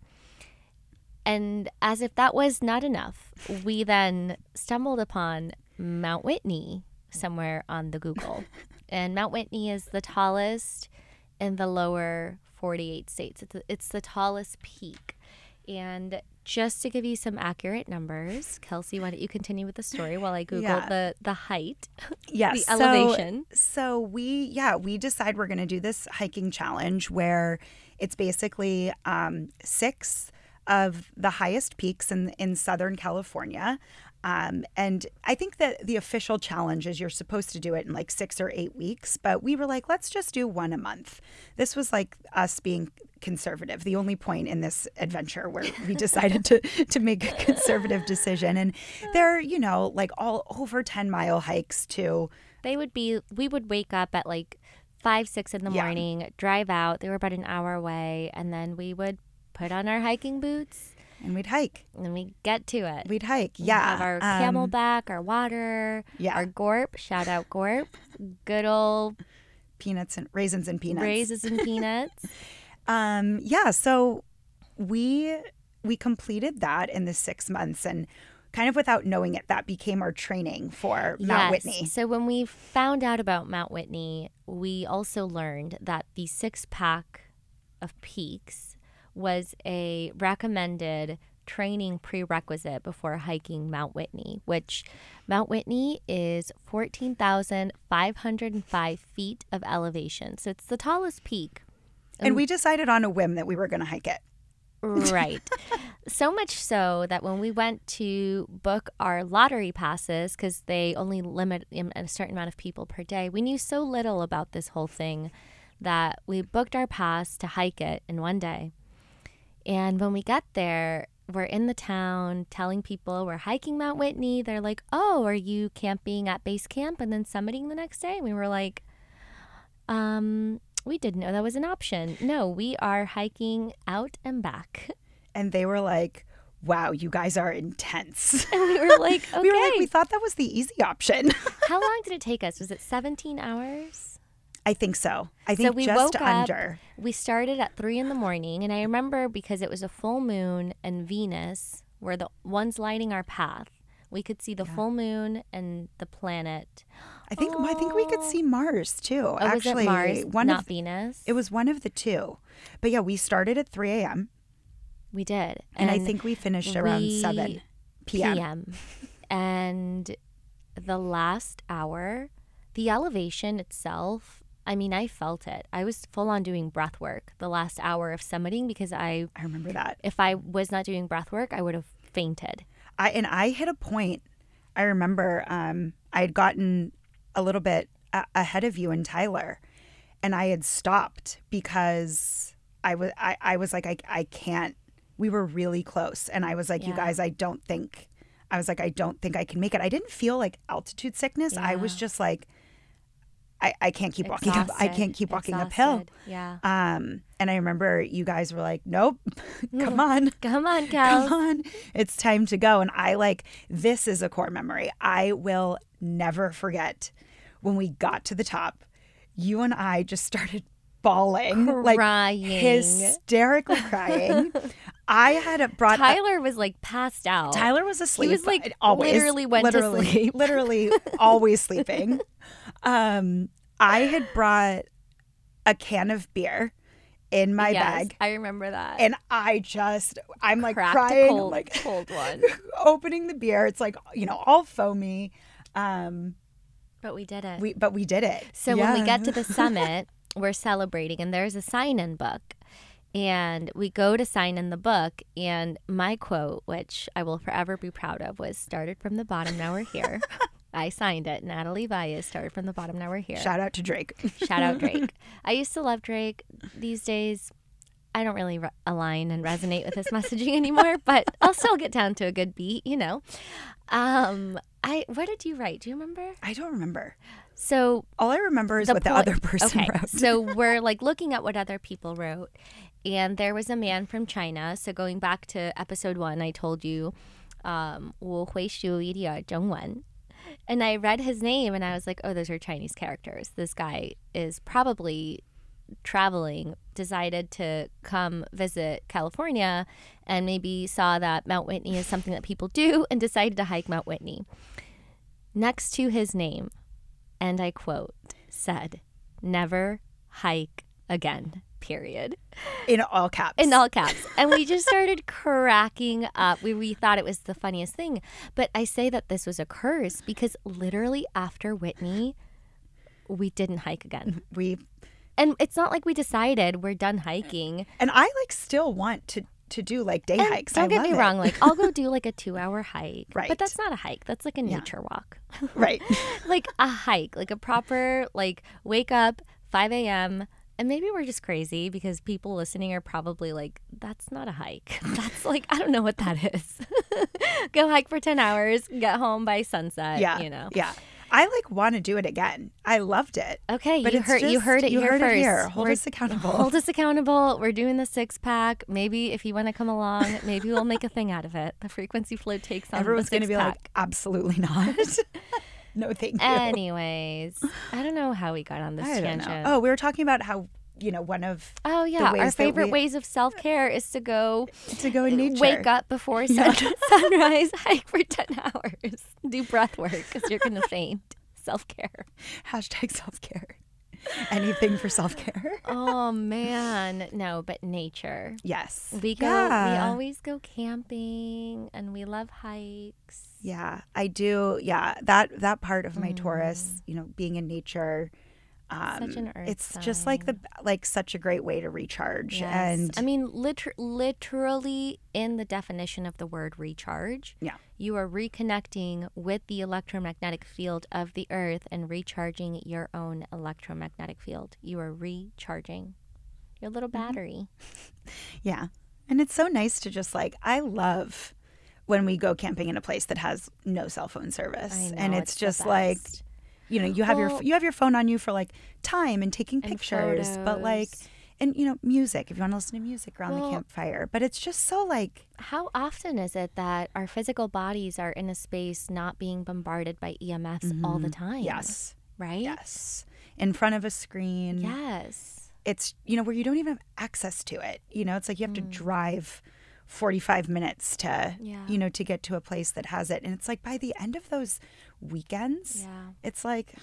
And as if that was not enough, we then stumbled upon Mount Whitney somewhere on the Google. (laughs) and Mount Whitney is the tallest in the lower 48 states. It's the, it's the tallest peak. And just to give you some accurate numbers, Kelsey, why don't you continue with the story while I Google Yeah. the, the height, (laughs) Yes. the so- elevation? So we, yeah, we decide we're going to do this hiking challenge where it's basically um, six of the highest peaks in in Southern California. Um, and I think that the official challenge is you're supposed to do it in like six or eight weeks, but we were like, let's just do one a month. This was like us being conservative, the only point in this adventure where we decided to to make a conservative decision. And they're, you know, like all over 10 mile hikes too. They would be, we would wake up at like five, six in the Yeah. morning, drive out. They were about an hour away. And then we would put on our hiking boots and we'd hike. and we get to it. We'd hike. We Yeah. have our um, CamelBak, our water, Yeah. our gorp. Shout out gorp. Good old peanuts and raisins and peanuts. raisins and peanuts. (laughs) Um, yeah. So we we completed that in the six months and kind of without knowing it, that became our training for Mount Yes. Whitney. So when we found out about Mount Whitney, we also learned that the six pack of peaks was a recommended training prerequisite before hiking Mount Whitney, which Mount Whitney is 14,505 feet of elevation. So it's the tallest peak. And we decided on a whim that we were going to hike it. Right. (laughs) so much so that when we went to book our lottery passes, because they only limit um, a certain amount of people per day, we knew so little about this whole thing that we booked our pass to hike it in one day. And when we got there, we're in the town telling people we're hiking Mount Whitney. They're like, oh, are you camping at base camp and then summiting the next day? And we were like, um, we didn't know that was an option. No, we are hiking out and back. (laughs) And they were like, wow, you guys are intense. (laughs) And we were like, okay. (laughs) we were like, we thought that was the easy option. How long did it take us? Was it 17 hours? I think so. I think we just woke up- under. We started at three in the morning, and I remember because it was a full moon and Venus were the ones lighting our path. We could see the full moon and the planet. I think I think we could see Mars too. Oh, Actually, Mars, one not of Venus? it was one of the two. But yeah, we started at 3 a.m. we did, and, I think we finished around we- 7 p.m. PM. And the last hour, the elevation itself, I mean, I felt it. I was full on doing breath work the last hour of summiting because I, I remember that. if I was not doing breath work, I would have fainted. I and I hit a point. I remember um, I had gotten a little bit a- ahead of you and Tyler, and I had stopped because I was I, I was like I I can't. We were really close, and I was like, you guys, I don't think. I was like, I don't think I can make it. I didn't feel like altitude sickness. I was just like, I, I can't keep walking up. I can't keep walking uphill. Yeah. Um, and I remember you guys were like, nope, (laughs) come (laughs) on. Come on, Cal, (laughs) Come on, it's time to go. And I like, this is a core memory. I will never forget when we got to the top, you and I just started bawling, like Crying. hysterically crying. (laughs) I had brought Tyler was like passed out. Tyler was asleep. He was, like, always literally went to sleep. (laughs) literally always sleeping. Um, I had brought a can of beer in my Yes, bag, I remember that. and I just I'm like Cracked crying, a I'm cold, like cold (laughs) one. opening the beer. It's like you know all foamy. Um, But we did it. we but we did it. So when we get to the (laughs) summit, we're celebrating, and there's a sign in book. And we go to sign in the book, and my quote, which I will forever be proud of, was started from the bottom, now we're here. (laughs) I signed it. Natalie Valles started from the bottom, now we're here. Shout out to Drake. Shout out (laughs) Drake. I used to love Drake. These days, I don't really re- align and resonate with his messaging (laughs) anymore, but I'll still get down to a good beat, you know. Um, I what did you write? Do you remember? I don't remember. So All I remember is what the po- other person okay, wrote. so (laughs) we're like looking at what other people wrote, and there was a man from China. So going back to episode one, I told you, um, 我会说一点中文. And I read his name and I was like, oh, those are Chinese characters. This guy is probably traveling, decided to come visit California, and maybe saw that Mount Whitney is something that people do (laughs) and decided to hike Mount Whitney. Next to his name, and I quote, said, never hike again. period in all caps. in all caps and we just started (laughs) cracking up we, we thought it was the funniest thing but i say that this was a curse because literally after whitney we didn't hike again we and it's not like we decided we're done hiking and I like still want to to do like day And hikes. don't I get me it. wrong like i'll go (laughs) do like a two hour hike Right. but that's not a hike that's like a nature walk (laughs) right. (laughs) like a hike, like a proper like wake up 5 a.m. And maybe we're just crazy because people listening are probably like, that's not a hike. That's like, I don't know what that is. Go hike for 10 hours, get home by sunset, Yeah. you know. Yeah. I like want to do it again. I loved it. Okay, But you heard you heard it you here heard it first. here. Hold We're- us accountable. Hold (laughs) us accountable. We're doing the six pack. Maybe if you want to come along, maybe we'll make a thing out of it. The frequency flow takes on Everyone's going to be like, absolutely not. (laughs) (laughs) no, thank you. Anyways, I don't know how we got on this I don't tangent. know. Oh, we were talking about how you know one of Oh yeah, our favorite we- ways of self care is to go (laughs) to go in nature. wake up before (laughs) sun- (laughs) sunrise, hike for ten hours, do breath work because you're gonna faint. Self care. Hashtag self care. Anything for self care. Oh man, no, but nature. Yes. We go. We always go camping, and we love hikes. Yeah, I do. Yeah, that that part of my Mm. Taurus, you know, being in nature, um, Such an earth it's just like the like such a great way to recharge. Yes. And I mean, liter- literally, in the definition of the word recharge, Yeah. you are reconnecting with the electromagnetic field of the earth and recharging your own electromagnetic field. You are recharging your little Mm-hmm. battery. (laughs) yeah, and it's so nice to just like I love when we go camping in a place that has no cell phone service, know, and it's, the just like. You know you have Well- your you have your phone on you for like time and taking And pictures, but like and you know music if you want to listen to music around Well- the campfire. But it's just so like How often is it that our physical bodies are in a space not being bombarded by EMFs all the time? Mm-hmm. yes, Right? yes, in front of a screen. Yes. it's you know where you don't even have access to it you know it's like you have to drive 45 minutes to Mm. Yeah. you know to get to a place that has it and it's like by the end of those weekends Yeah. it's like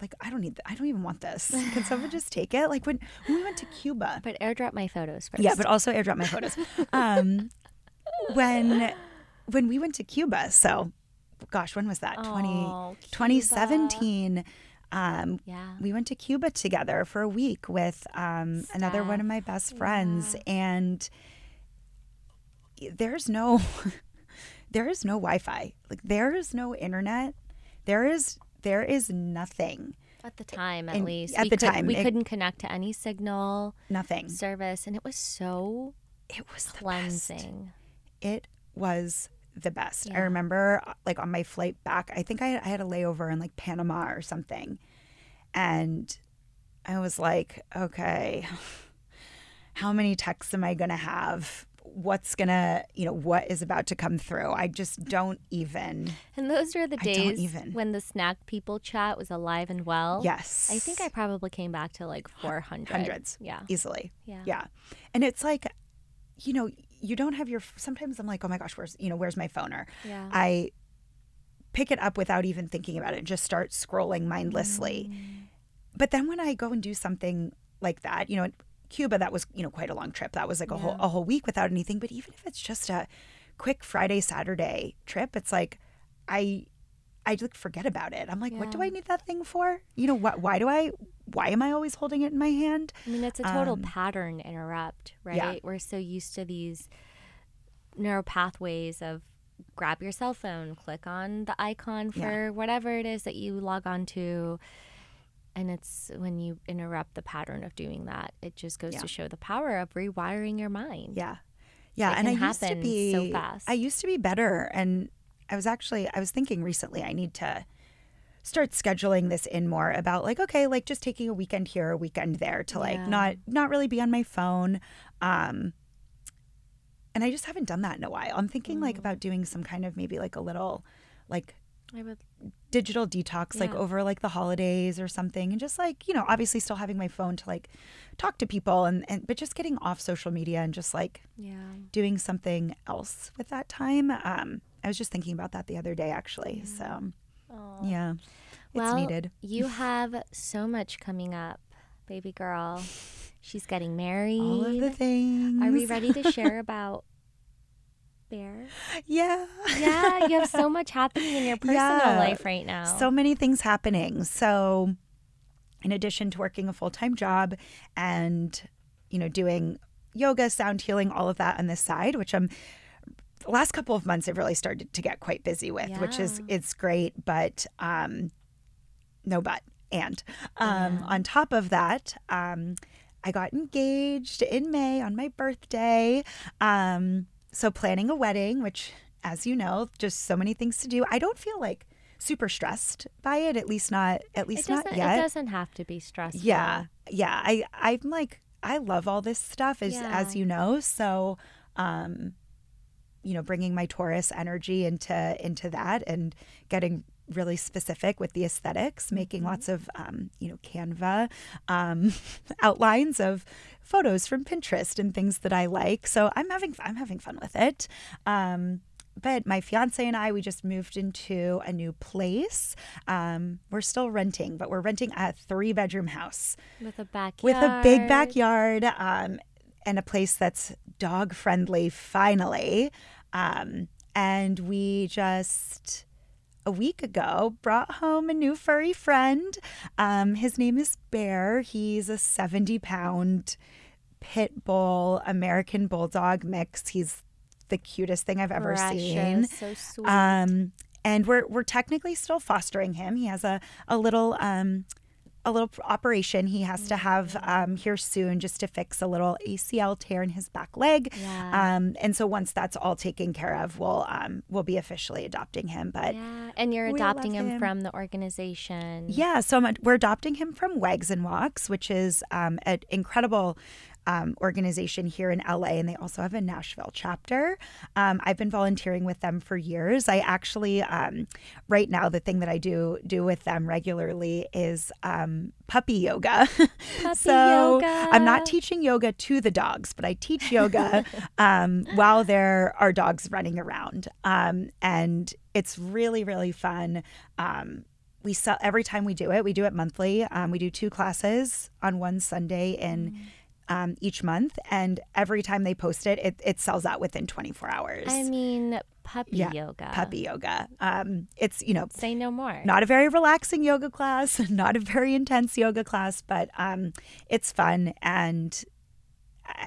like i don't need th- i don't even want this. Can someone (laughs) just take it? Like when, when we went to cuba. But airdrop my photos first. yeah but also airdrop my photos. Um when when we went to cuba so gosh when was that? 20 Oh, 2017 um Yeah. we went to Cuba together for a week with um, another one of my best friends, and there's no, there is no Wi-Fi. Like there is no internet. There is there is nothing, At the time, at in- least. at we the time, We it- couldn't connect to any signal nothing. service, and it was so It was the best. cleansing. It was the best. I remember, like on my flight back, I think I, I had a layover in like Panama or something, and I was like, okay, (sighs) how many texts am I gonna have? What's gonna, you know, what is about to come through? I just don't even. And those were the days even. when the snack people chat was alive and well. Yes, I think I probably came back to like 400. hundreds Yeah. easily. Yeah. Yeah. And it's like, you know, you don't have your sometimes I'm like, oh my gosh, where's you know, where's my phone? Or Yeah. I pick it up without even thinking about it and just start scrolling mindlessly. Mm. But then when I go and do something like that, you know, Cuba that was, you know, quite a long trip. That was like a whole a whole week without anything, but even if it's just a quick Friday Saturday trip, it's like I I like forget about it. I'm like, what do I need that thing for? You know, what why do I why am I always holding it in my hand? I mean, it's a total Um, pattern interrupt, right? yeah. We're so used to these neural pathways of grab your cell phone, click on the icon for Yeah. whatever it is that you log on to. And it's when you interrupt the pattern of doing that, it just goes Yeah. to show the power of rewiring your mind. Yeah. Yeah. It and I used to be so fast. I used to be better. And I was actually I was thinking recently I need to start scheduling this in more about like, okay, like just taking a weekend here, a weekend there to like Yeah. not not really be on my phone. Um and I just haven't done that in a while. I'm thinking Mm. like about doing some kind of maybe like a little like I would digital detox like over like the holidays or something and just like you know obviously still having my phone to like talk to people and, and but just getting off social media and just like yeah. doing something else with that time um i was just thinking about that the other day actually so Oh. yeah it's well, needed you have so much coming up, baby girl. She's getting married. All of the things. Are we ready to share (laughs) about Bear? Yeah. Yeah, you have so (laughs) much happening in your personal Yeah. life right now. So many things happening. So, in addition to working a full time job and, you know, doing yoga, sound healing, all of that on the side, which I'm, the last couple of months I've really started to get quite busy with, which is, it's great, but, um, no but. And um, Yeah. on top of that, um, I got engaged in May on my birthday. Um, so planning a wedding, which, as you know, just so many things to do. I don't feel like super stressed by it, at least not at least doesn't, yet. it doesn't have to be stressful. Yeah, yeah. I I'm like I love all this stuff as as you know. So, um, you know, bringing my Taurus energy into into that and getting really specific with the aesthetics, making Mm-hmm. lots of um, you know Canva um, (laughs) outlines of photos from Pinterest and things that I like. So I'm having I'm having fun with it. Um, but my fiance and I, we just moved into a new place. Um, we're still renting, but we're renting a three bedroom house With a backyard. with a big backyard um, and a place that's dog friendly, finally. Um, and we just a week ago brought home a new furry friend. Um, his name is Bear. He's a 70 pound pit bull American bulldog mix. He's the cutest thing I've ever seen. So sweet. Um, and we're we're technically still fostering him. He has a a little um, a little operation he has to have um, here soon just to fix a little ACL tear in his back leg. Yeah. Um, and so once that's all taken care of, we'll um, we'll be officially adopting him. But yeah, and you're adopting him, him. from the organization. yeah, so much, we're adopting him from Wags and Walks, which is um, an incredible um, organization here in LA, and they also have a Nashville chapter. Um, I've been volunteering with them for years. I actually, um, right now, the thing that I do do with them regularly is um, puppy yoga. (laughs) Puppy so yoga. I'm not teaching yoga to the dogs, but I teach yoga (laughs) um, while there are dogs running around, um, and it's really really fun. Um, we sell every time we do it. We do it monthly. Um, we do two classes on one Sunday in um, each month, and every time they post it, it, it sells out within 24 hours. I mean, puppy Yeah, yoga. Puppy yoga. Um, it's you know Say no more. not a very relaxing yoga class, (laughs) not a very intense yoga class, but um, it's fun and.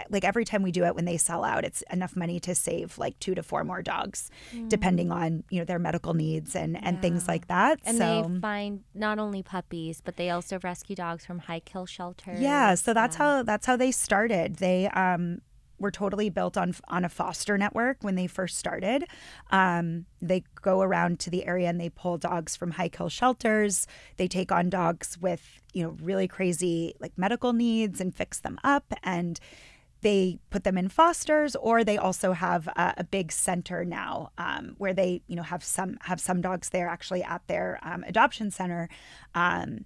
Like every time we do it, when they sell out, it's enough money to save like two to four more dogs, depending on you know their medical needs and and things Mm. Like that. and so they find not only puppies, but they also rescue dogs from high kill shelters. Yeah, so that's Yeah. how that's how they started. They um were totally built on on a foster network when they first started. Um, they go around to the area and they pull dogs from high kill shelters. They take on dogs with you know really crazy like medical needs and fix them up and they put them in fosters or they also have a, a big center now um, where they you know have some have some dogs there actually at their um, adoption center um,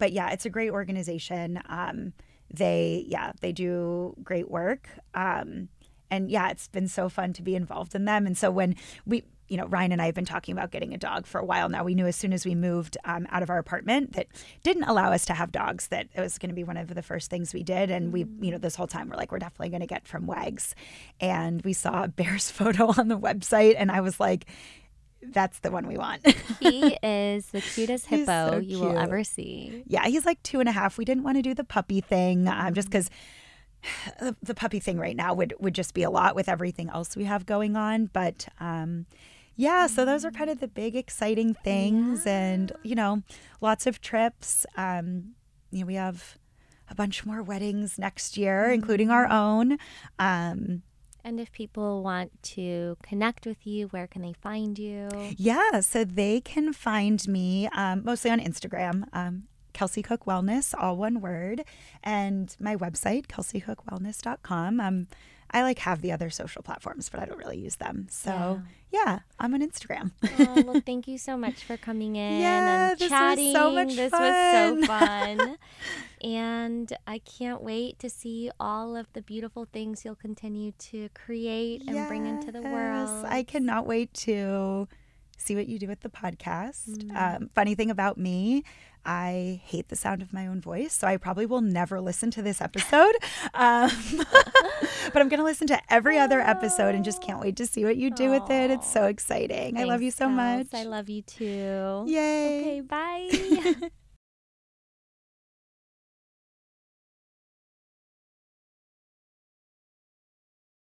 but yeah, it's a great organization. Um, they yeah they do great work. And yeah, it's been so fun to be involved in them. And so when we you know Ryan and I have been talking about getting a dog for a while now. We knew as soon as we moved um, out of our apartment that didn't allow us to have dogs that it was going to be one of the first things we did. And we you know this whole time we're like we're definitely going to get from Wags. And we saw a Bear's (laughs) photo on the website, and I was like. That's the one we want. he is the cutest (laughs) hippo so you will ever see. Yeah, he's like two and a half. We didn't want to do the puppy thing um, just because (sighs) the, puppy thing right now would would just be a lot with everything else we have going on. But um, yeah, so those are kind of the big exciting things, and you know, lots of trips. Um, you know, we have a bunch more weddings next year, including our own. Um, And if people want to connect with you, where can they find you? Yeah, so they can find me um, mostly on Instagram, um, Kelsey Cook Wellness, all one word, and my website, kelseycookwellness.com. Um, I like have the other social platforms, but I don't really use them. So yeah, I'm on Instagram. oh, well, (laughs) thank you so much for coming in Yeah, and this was chatting. so much this fun. was so (laughs) fun. and I can't wait to see all of the beautiful things you'll continue to create and bring into the world. I cannot wait to see what you do with the podcast. Mm. Um, funny thing about me, I hate the sound of my own voice, so I probably will never listen to this episode. (laughs) Um, (laughs) but I'm going to listen to every other episode and just can't wait to see what you do with it. It's so exciting. I love you so much. I love you too. Yay. Okay, bye. (laughs)